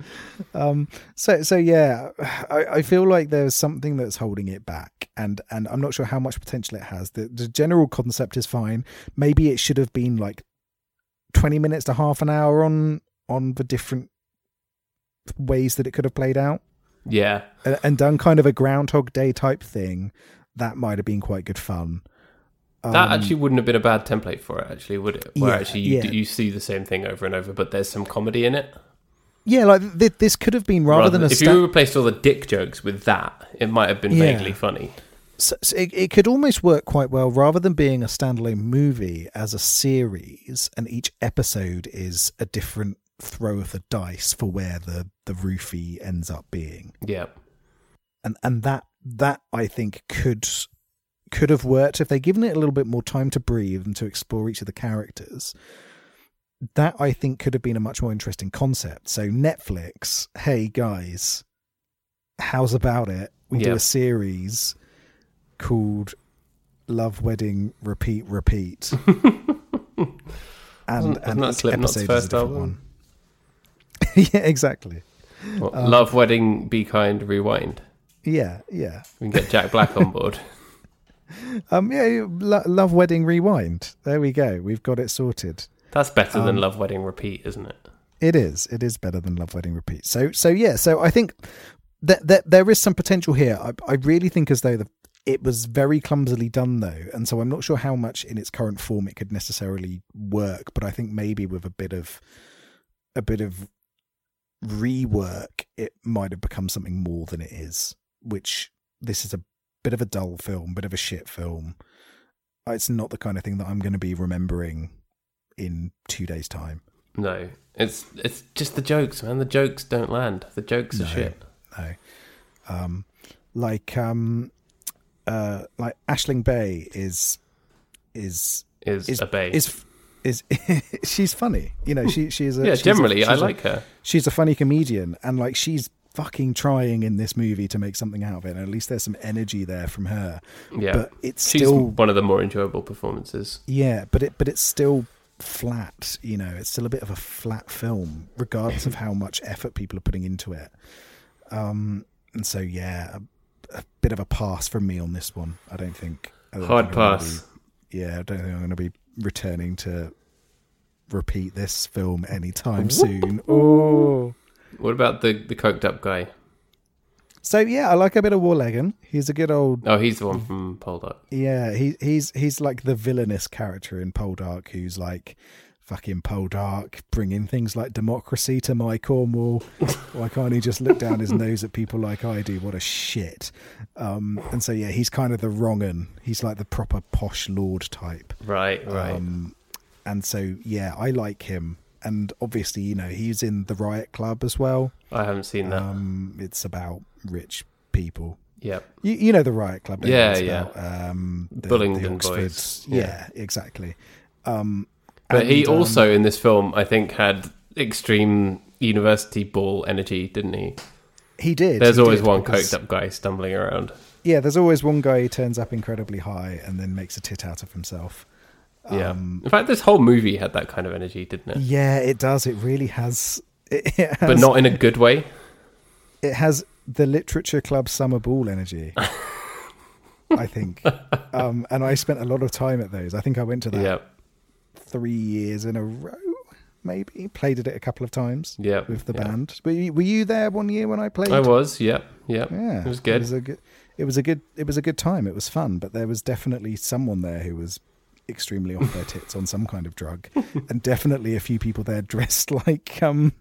um, so so yeah, I, I feel like there's something that's holding it back, and and I'm not sure how much potential it has. The the general concept is fine. Maybe it should have been like twenty minutes to half an hour on on the different ways that it could have played out, Yeah. and, and done kind of a Groundhog Day type thing. That might have been quite good fun. That Um, actually wouldn't have been a bad template for it, actually, would it? Where Yeah, actually you, yeah. you see the same thing over and over, but there's some comedy in it. yeah, like th- this could have been rather, than a if sta- you replaced all the dick jokes with that, it might have been Yeah. vaguely funny. so, so it, it could almost work quite well rather than being a standalone movie as a series and each episode is a different throw of the dice for where the the roofie ends up being Yeah. and and that that i think could could have worked if they'd given it a little bit more time to breathe and to explore each of the characters that i think could have been a much more interesting concept. So netflix hey guys how's about it? We do a series called love wedding repeat repeat. And and that each Slipknot's episode is a first album? one. Yeah exactly. What, Um, Love, Wedding, Be Kind, Rewind. yeah yeah. We can get Jack Black on board. Um, yeah, lo- love wedding rewind. There we go. We've got it sorted. That's better than Um, Love, Wedding, Repeat, isn't it? It is. It is better than love wedding repeat. So, so yeah. So I think that that there is some potential here. I, I really think as though the it was very clumsily done though, and so I'm not sure how much in its current form it could necessarily work. But I think maybe with a bit of a bit of rework, it might have become something more than it is. Which this is a bit of a dull film, bit of a shit film. It's not the kind of thing that I'm going to be remembering in two days' time. No. It's it's just the jokes, man. The jokes don't land. The jokes are No. shit. No. Um, like um, uh, like Aisling Bea is is Is, is a bay. is is she's funny. You know, she she's a yeah, a- generally, I she's a- like her. she's a funny comedian, and like she's fucking trying in this movie to make something out of it. And at least there's some energy there from her. Yeah. But it's She's still one of the more enjoyable performances. yeah, but it but it's still flat. You know, it's still a bit of a flat film, regardless of how much effort people are putting into it. Um, and so yeah, a, a bit of a pass from me on this one. I don't think I don't Hard think pass. be- yeah, I don't think I'm going to be returning to repeat this film anytime soon. Oh. What about the, the coked up guy? So yeah, I like a bit of Warleggan. He's a good old Oh, he's the one from Poldark. Yeah, he he's he's like the villainous character in Poldark who's like fucking Poldark, bringing things like democracy to my Cornwall. Why can't he just look down his nose at people like I do? What a shit. Um, and so yeah, he's kind of the wrong un. He's like the proper posh lord type. Right, right. Um, and so yeah, I like him. And obviously, you know, he's in the Riot Club as well. I haven't seen that. Um, it's about rich people. yep. You, you know the Riot Club. Yeah, yeah. about, Um, the, Bullingdon the boys. Yeah, Yeah. exactly. Um, But he and, um, also, in this film, I think, had extreme university ball energy, didn't he? he did. There's he always did, one because- coked up guy stumbling around. Yeah, there's always one guy who turns up incredibly high and then makes a tit out of himself. Yeah. Um, in fact, this whole movie had that kind of energy, didn't it? yeah, it does. It really has. It, it has But not in a good way. it has the literature club summer ball energy. I think, um, and I spent a lot of time at those. I think I went to that Yeah, three years in a row, maybe. Played at it a couple of times yeah. with the yeah. band. Were you, were you there one year when I played? I was. Yeah, yeah. Yeah, It was good. It was a good. It was a good. It was a good time. It was fun, but there was definitely someone there who was extremely off their tits on some kind of drug, and definitely a few people there dressed like um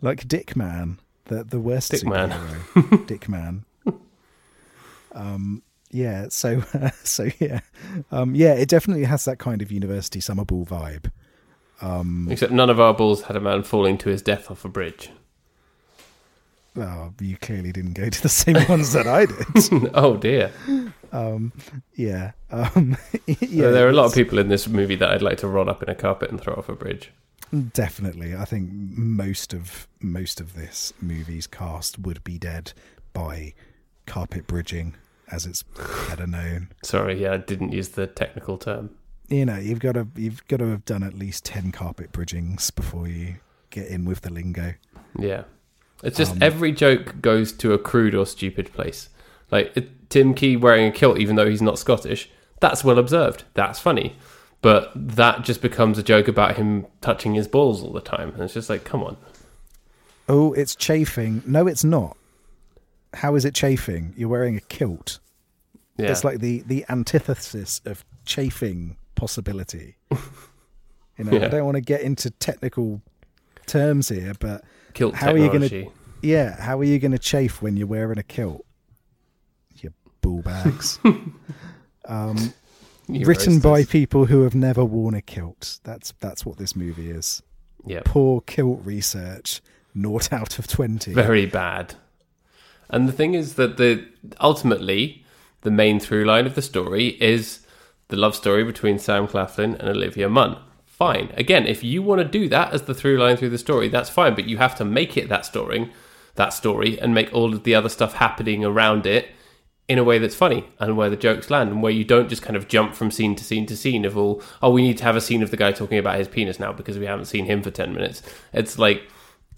like Dick Man, the the worst Dick Man. Dick Man. Um. Yeah. So. so yeah. Um. Yeah. It definitely has that kind of university summer ball vibe. Um. Except none of our balls had a man falling to his death off a bridge. Oh, you clearly didn't go to the same ones that I did. oh dear. Um. Yeah. Um. yeah. There are a lot of people in this movie that I'd like to roll up in a carpet and throw off a bridge. Definitely, I think most of most of this movie's cast would be dead by carpet bridging, as it's better known. Sorry, yeah, I didn't use the technical term. You know, you've got to you've got to have done at least ten carpet bridgings before you get in with the lingo. Yeah. It's just Um, every joke goes to a crude or stupid place. Like it, Tim Key wearing a kilt, even though he's not Scottish, that's well observed. That's funny. But that just becomes a joke about him touching his balls all the time. And it's just like, come on. Oh, it's chafing. No, it's not. How is it chafing? You're wearing a kilt. Yeah. It's like the the antithesis of chafing possibility. You know, Yeah. I don't want to get into technical terms here, but kilt how are you gonna- Yeah, how are you going to chafe when you're wearing a kilt? You ball bags. um, written by roasters. people who have never worn a kilt. That's that's what this movie is. Yeah. Poor kilt research. Naught out of twenty. very bad. And the thing is that the ultimately the main through line of the story is the love story between Sam Claflin and Olivia Munn. Fine. Again, if you want to do that as the through line through the story, that's fine. But you have to make it that story, that story, and make all of the other stuff happening around it in a way that's funny and where the jokes land and where you don't just kind of jump from scene to scene to scene of all oh we need to have a scene of the guy talking about his penis now because we haven't seen him for 10 minutes it's like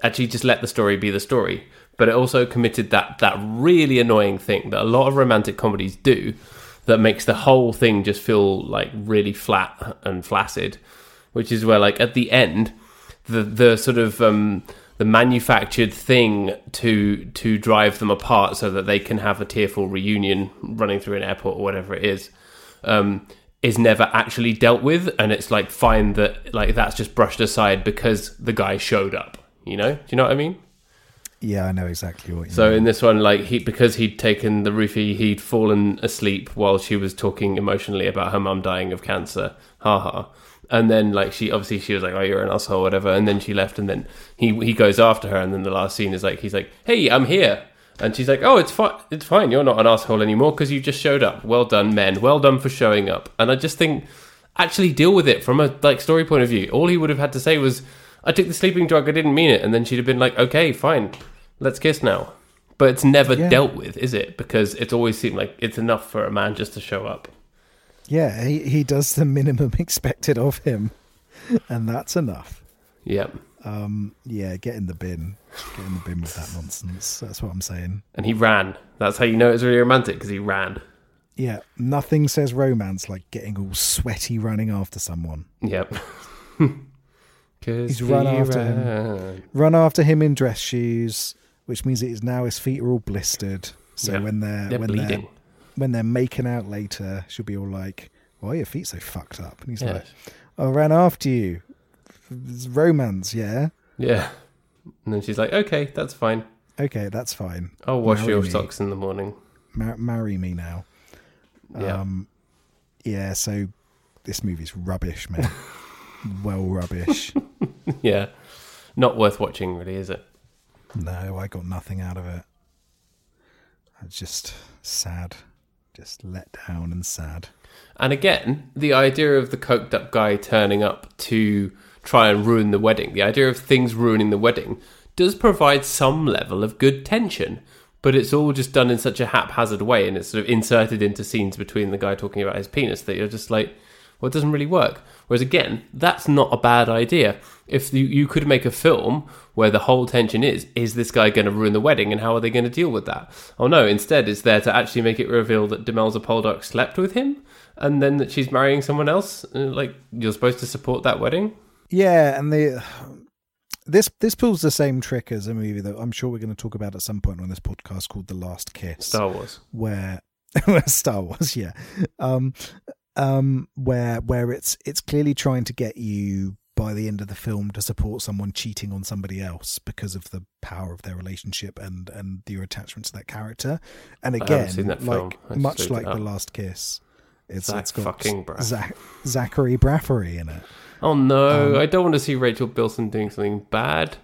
actually just let the story be the story but it also committed that that really annoying thing that a lot of romantic comedies do that makes the whole thing just feel like really flat and flaccid which is where like at the end the the sort of um the manufactured thing to to drive them apart so that they can have a tearful reunion running through an airport or whatever it is um is never actually dealt with and it's like fine that like that's just brushed aside because the guy showed up you know do you know what i mean Yeah, I know exactly what you mean. so mean. in this one, like he because he'd taken the roofie, he'd fallen asleep while she was talking emotionally about her mum dying of cancer. Ha ha. And then like she obviously she was like, Oh, you're an asshole, whatever, and then she left and then he he goes after her and then the last scene is like he's like, Hey, I'm here and she's like, "Oh, it's fine. It's fine. You're not an asshole anymore because you just showed up. Well done, men. Well done for showing up." And I just think, actually, deal with it from a like story point of view. All he would have had to say was, "I took the sleeping drug. I didn't mean it," and then she'd have been like, "Okay, fine. Let's kiss now." But it's never Yeah. dealt with, is it? Because it's always seemed like it's enough for a man just to show up. Yeah, he, he does the minimum expected of him, and that's enough. Yeah. Um, yeah, get in the bin. Get in the bin with that nonsense. That's what I'm saying. And he ran. That's how you know it's really romantic because he ran. Yeah, nothing says romance like getting all sweaty running after someone. Yep. Because He's run after him. Run after him in dress shoes, which means it is now his feet are all blistered. So Yeah, when they're, They're when bleeding. they're when they're making out later, she'll be all like, "Why are your feet so fucked up?" And he's Yeah. like, "I ran after you. It's romance, yeah. Yeah. And then she's like, okay, that's fine. Okay, that's fine. I'll wash Marry your me. socks in the morning. Mar- marry me now." Yeah. Um, yeah. So this movie's rubbish, man. well, rubbish. yeah. Not worth watching, really, is it? No, I got nothing out of it. It's just sad, just let down and sad. And again, the idea of the coked up guy turning up to try and ruin the wedding, the idea of things ruining the wedding, does provide some level of good tension. But it's all just done in such a haphazard way and it's sort of inserted into scenes between the guy talking about his penis that you're just like, Well, it doesn't really work. Whereas again, that's not a bad idea. If you, you could make a film where the whole tension is, is this guy going to ruin the wedding and how are they going to deal with that? Oh no, instead it's there to actually make it reveal that Demelza Poldark slept with him and then that she's marrying someone else. Uh, Like, you're supposed to support that wedding? Yeah, and the this this pulls the same trick as a movie that I'm sure we're going to talk about at some point on this podcast called The Last Kiss. Star Wars. where Star Wars, yeah, um, um, where where it's it's clearly trying to get you by the end of the film to support someone cheating on somebody else because of the power of their relationship and and your attachment to that character. And again, seen that film. like much like the. Last Kiss, it's Zach it's got fucking Braff. Zach, Zachary Braffery in it. Oh no, Um, I don't want to see Rachel Bilson doing something bad.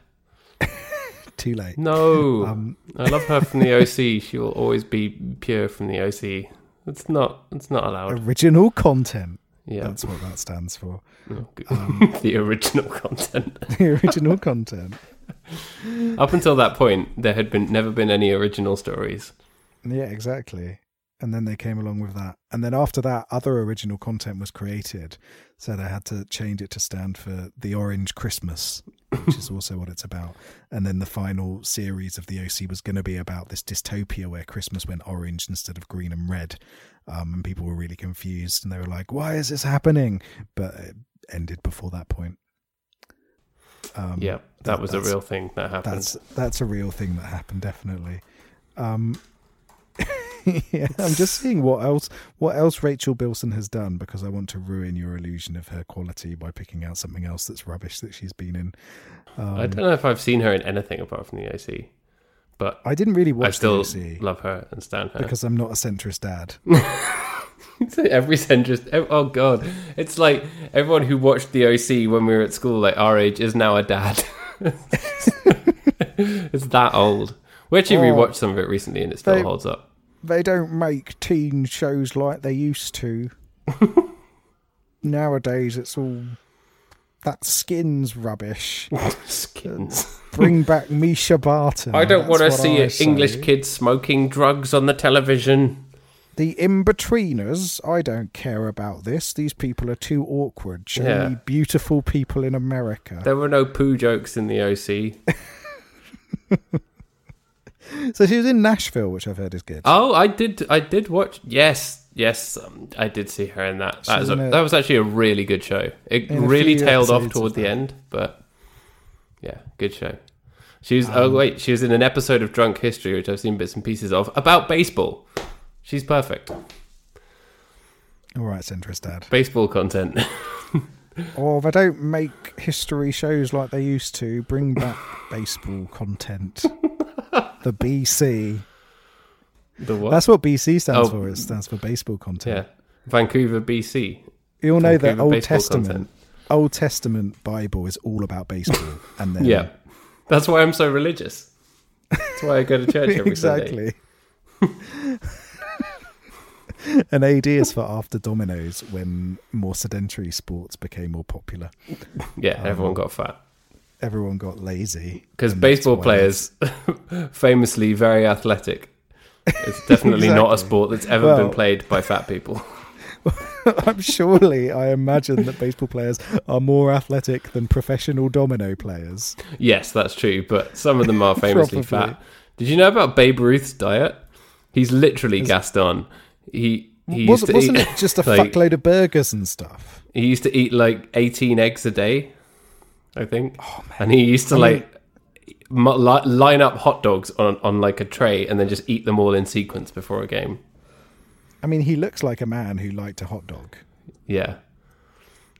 Too late. No. Um, I love her from the OC. She will always be pure from the OC. It's not it's not allowed. Original content. Yeah. That's what that stands for. Oh. Um, the original content. the original content. Up until that point, there had been never been any original stories. Yeah, exactly. And then they came along with that. And then after that, other original content was created. So they had to change it to stand for The Orange Christmas, which is also what it's about. And then the final series of the OC was going to be about this dystopia where Christmas went orange instead of green and red. Um, and people were really confused and they were like, why is this happening? But it ended before that point. Um, yeah, that, that- was a real thing that happened. that's that's a real thing that happened, definitely. Um, yeah, I'm just seeing what else what else Rachel Bilson has done because I want to ruin your illusion of her quality by picking out something else that's rubbish that she's been in. Um, I don't know if I've seen her in anything apart from the OC, but I didn't really I watch still the OC love her and stand her. because I'm not a centrist dad. Every centrist, oh god, it's like everyone who watched the OC when we were at school, like our age, is now a dad. it's that old. We actually Oh. rewatched some of it recently, and it still They- holds up. They don't make teen shows like they used to. Nowadays, it's all that skins rubbish. Skins. Bring back Mischa Barton. I don't want to see I English say. kid smoking drugs on the television. The in-betweeners, I don't care about this. These people are too awkward. Show Yeah. me beautiful people in America. There were no poo jokes in the OC. So she was in Nashville, which I've heard is good. Oh, I did. I did watch. Yes, yes, um, I did see her in that. That She's was, a, in a- that was actually a really good show. It in a really few tailed off episodes toward of the that. end, but yeah, good show. She was. oh Um, wait, she was in an episode of Drunk History, which I've seen bits and pieces of, about baseball. She's perfect. All right, centrist dad. Baseball content. Or they don't make history shows like they used to. Bring back baseball content. the BC. the what? That's what BC stands Oh. for. It stands for baseball content. yeah. Vancouver, BC. You all know that Old Testament. content. Old Testament Bible is all about baseball, and then Yeah, that's why I'm so religious. That's why I go to church every Sunday. exactly. and AD is for after dominoes when more sedentary sports became more popular. Yeah, Um, everyone got fat. Everyone got lazy because baseball players famously very athletic. It's definitely not a sport that's ever Well- been played by fat people. I'm surely I imagine that baseball players are more athletic than professional domino players. yes that's true but some of them are famously fat. Did you know about babe ruth's diet? He's literally gaston he he used Was, to wasn't eat, it just a like, fuckload of burgers and stuff? he used to eat like 18 eggs a day i think oh, and he used to like li- line up hot dogs on on like a tray and then just eat them all in sequence before a game I mean, he looks like a man who liked a hot dog. yeah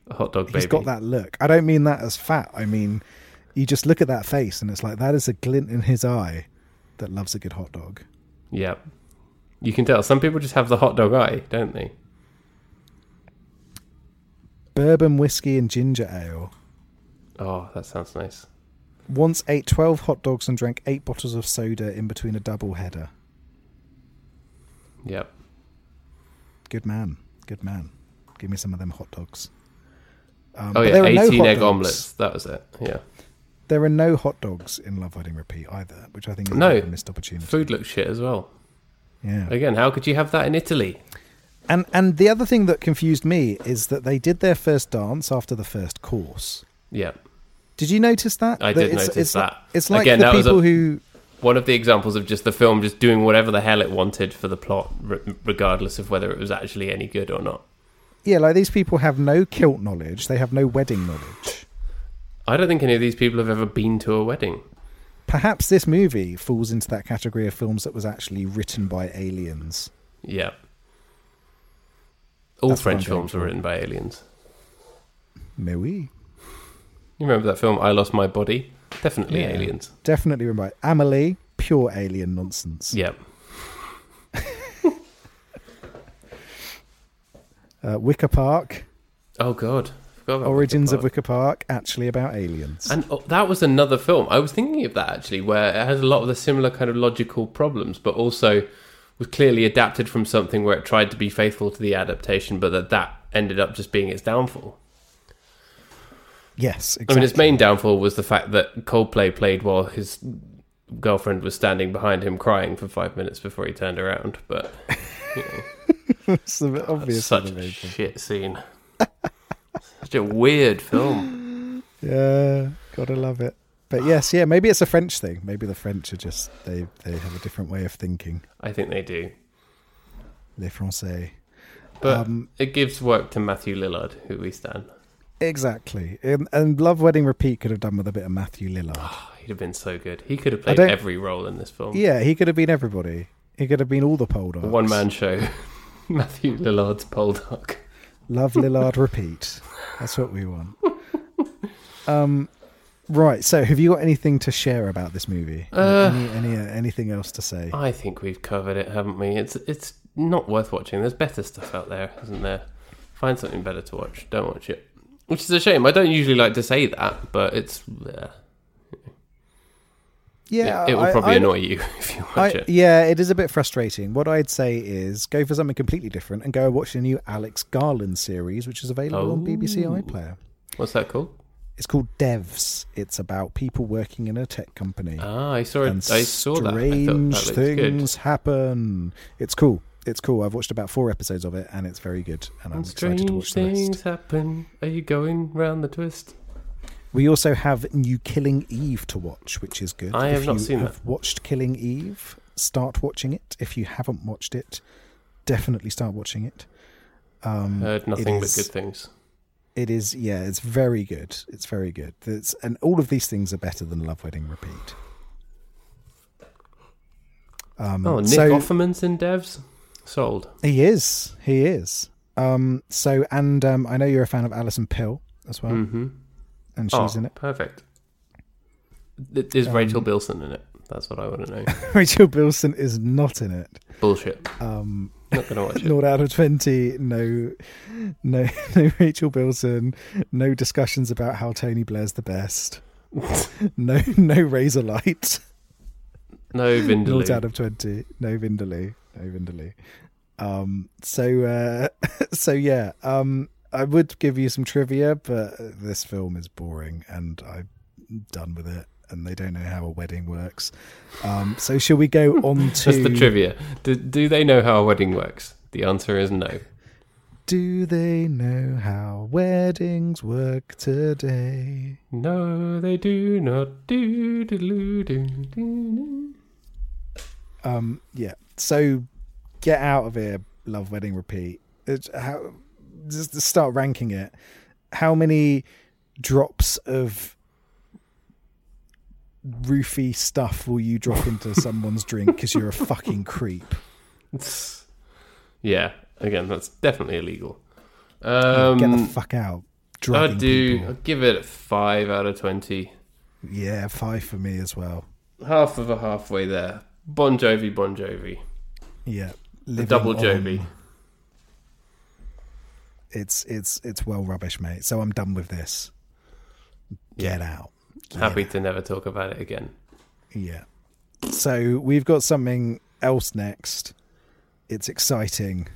a hot dog baby He's got that look. I don't mean that as fat. I mean, you just look at that face and it's like that is a glint in his eye that loves a good hot dog. Yeah. You can tell. Some people just have the hot dog eye, don't they? Bourbon whiskey and ginger ale. Oh, that sounds nice. Once ate 12 hot dogs and drank 8 bottles of soda in between a double header. Yep. Good man. Good man. Give me some of them hot dogs. Um, Oh yeah, there are no eighteen egg dogs. omelets. That was it. Yeah. There are no hot dogs in Love Wedding Repeat either, which I think is No. a missed opportunity. Food looks shit as well. Yeah. Again, how could you have that in Italy? And and the other thing that confused me is that they did their first dance after the first course. Yeah. Did you notice that? I That did it's, notice it's that. It's like Again, the was a- people who One of the examples of just the film just doing whatever the hell it wanted for the plot, regardless of whether it was actually any good or not. yeah, like these people have no kilt knowledge. They have no wedding knowledge. I don't think any of these people have ever been to a wedding. Perhaps this movie falls into that category of films that was actually written by aliens. Yeah. All That's French films were written by aliens. Mais we You remember that film, I Lost My Body? Definitely Yeah. aliens. definitely remember Amelie. Pure alien nonsense. Yep. Uh, Wicker Park. Oh, God. Origins Wicker of Wicker Park. Actually about aliens. And oh, that was another film. I was thinking of that actually, where it has a lot of the similar kind of logical problems, but also was clearly adapted from something where it tried to be faithful to the adaptation, but that that ended up just being its downfall. Yes, exactly. I mean, his main downfall was the fact that Coldplay played while his girlfriend was standing behind him crying for five minutes before he turned around. But you know, it's a bit obvious. such a shit scene. such a weird film. Yeah, gotta love it. But yes, yeah, maybe it's a French thing. Maybe the French are just they they have a different way of thinking. I think they do. Les Français. But Um, it gives work to Matthew Lillard, who we stand. Exactly. And, and Love Wedding Repeat could have done with a bit of Matthew Lillard. Oh, he'd have been so good. He could have played every role in this film. Yeah, he could have been everybody. He could have been all the Poldarks. A one man show. Matthew Lillard's Poldark. Love Lillard Repeat. That's what we want. Um, right. So, have you got anything to share about this movie? Uh, any, any uh, anything else to say? I think we've covered it, haven't we? It's it's not worth watching. There's better stuff out there, isn't there? Find something better to watch. Don't watch it. Which is a shame. I don't usually like to say that, but it's uh, yeah, it, it will probably I- annoy you if you watch I, it. yeah, it is a bit frustrating. What I'd say is go for something completely different and go watch the new Alex Garland series, which is available on BBC Oh. iPlayer. What's that called? It's called Devs. It's about people working in a tech company. Ah, I saw it. I saw that. Strange looked good. things happen. It's cool. It's cool. I've watched about four episodes of it, and it's very good. And I'm And excited to watch the rest. things happen. Are you going round the twist? We also have new Killing Eve to watch, which is good. I have if not you seen have watched Killing Eve, start watching it. If you haven't watched it, definitely start watching it. Um, Heard it nothing but good things. It is, yeah, it's very good. It's very good. It's, and all of these things are better than Love Wedding Repeat. Um, Oh, Nick so Offerman's in Devs. Sold. he is, he is. Um, so, and um, I know you're a fan of Alison Pill as well, Mm-hmm. and Oh, she's in it. perfect. Is Rachel Um, Bilson in it? That's what I want to know. Rachel Bilson is not in it. Bullshit. Um, Not going to watch it. Not out of twenty. No, no, no. Rachel Bilson. No discussions about how Tony Blair's the best. No, no Razorlight. No Not out of twenty. No Vindaloo. No Vindaloo. Um. So. Uh, so yeah. Um. I would give you some trivia, but this film is boring, and I'm done with it. And they don't know how a wedding works. Um. So shall we go on to That's the trivia. Do, do they know how a wedding works? The answer is no. Do they know how weddings work today? No, they do not. Do, do, do, do, do. Um, yeah. So get out of here, love wedding repeat. It's how just start ranking it. How many drops of roofy stuff will you drop into someone's drink because you're a fucking creep? Yeah, again, that's definitely illegal. Get the Um, fuck out. I'd do. I'd give it five out of twenty. Yeah, five for me as well. Half of a halfway there. Bon Jovi, Bon Jovi. Yeah. The double on- Jovi. It's it's it's well rubbish, mate. So I'm done with this. Get out. Get Happy out. to never talk about it again. Yeah. So we've got something else next. It's exciting.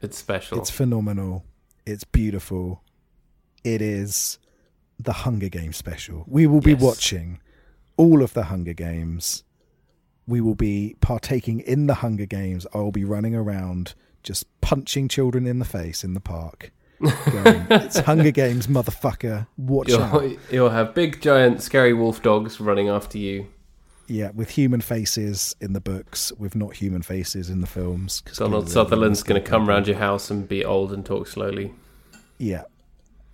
It's special. It's phenomenal. It's beautiful. It is the Hunger Games special. We will be Yes. watching all of the Hunger Games we will be partaking in the Hunger Games. I will be running around just punching children in the face in the park. Going, it's Hunger Games, motherfucker. Watch out. You'll, you'll have big, giant, scary wolf dogs running after you. Yeah, with human faces in the books, with not human faces in the films. Donald Sutherland's going to come round your house and be old and talk slowly. Yeah.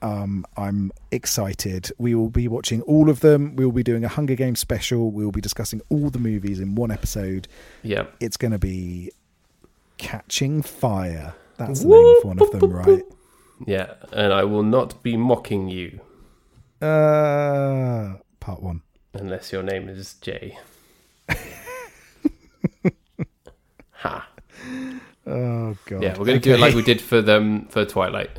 Um, I'm excited. We will be watching all of them. We will be doing a Hunger Games special. We will be discussing all the movies in one episode. Yeah. It's going to be Catching Fire. That's the name of one of them, right? Yeah. And I will not be mocking you Uh, part one. unless your name is Jay. ha. Oh god. Yeah, we're going to do it like we did for them for Twilight.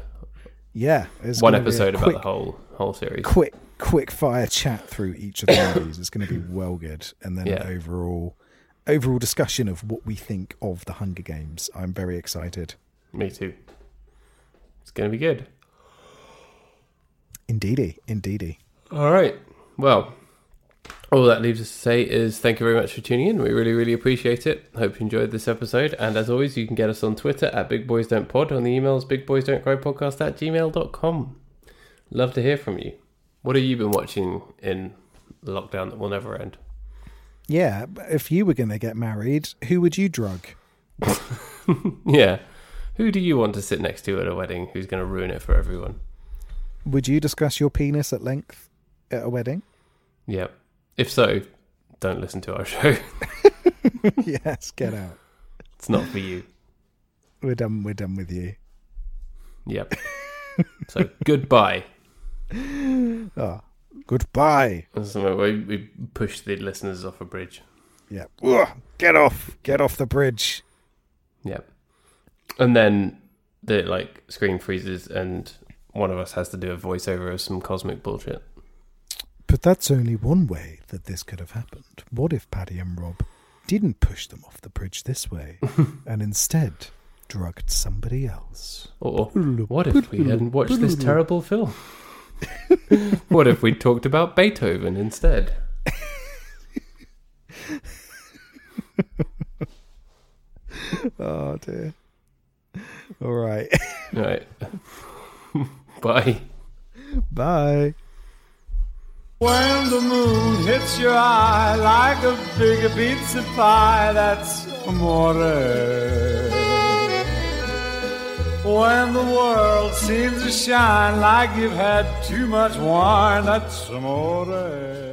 Yeah, it's One gonna be a episode about quick, the whole whole series. quick, quick fire chat through each of the movies. It's going to be well good, and then Yeah. an overall overall discussion of what we think of the Hunger Games. I'm very excited. Me too. It's going to be good. Indeedy, indeedy. All right. Well, all that leaves us to say is thank you very much for tuning in. We really, really appreciate it. Hope you enjoyed this episode. And as always, you can get us on Twitter at Big Boys Don't Pod, on the emails Big Boys Don't Cry Podcast at gmail.com. Love to hear from you. What have you been watching in the lockdown that will never end? Yeah, if you were going to get married, who would you drug? Yeah. Who do you want to sit next to at a wedding who's going to ruin it for everyone? Would you discuss your penis at length at a wedding? Yeah. If so, don't listen to our show. yes, get out. it's not for you. We're done. We're done with you. Yep. so goodbye. Oh, goodbye. We, we push the listeners off a bridge. Yeah. Ugh, get off. Get off the bridge. Yep. And then the like screen freezes and one of us has to do a voiceover of some cosmic bullshit. But that's only one way that this could have happened. What if Paddy and Rob didn't push them off the bridge this way and instead drugged somebody else? Or what if we hadn't watched this terrible film? what if we talked about Beethoven instead? Oh dear. All right. Right. Bye. Bye. When the moon hits your eye like a big pizza pie, that's amore. When the world seems to shine like you've had too much wine, that's amore.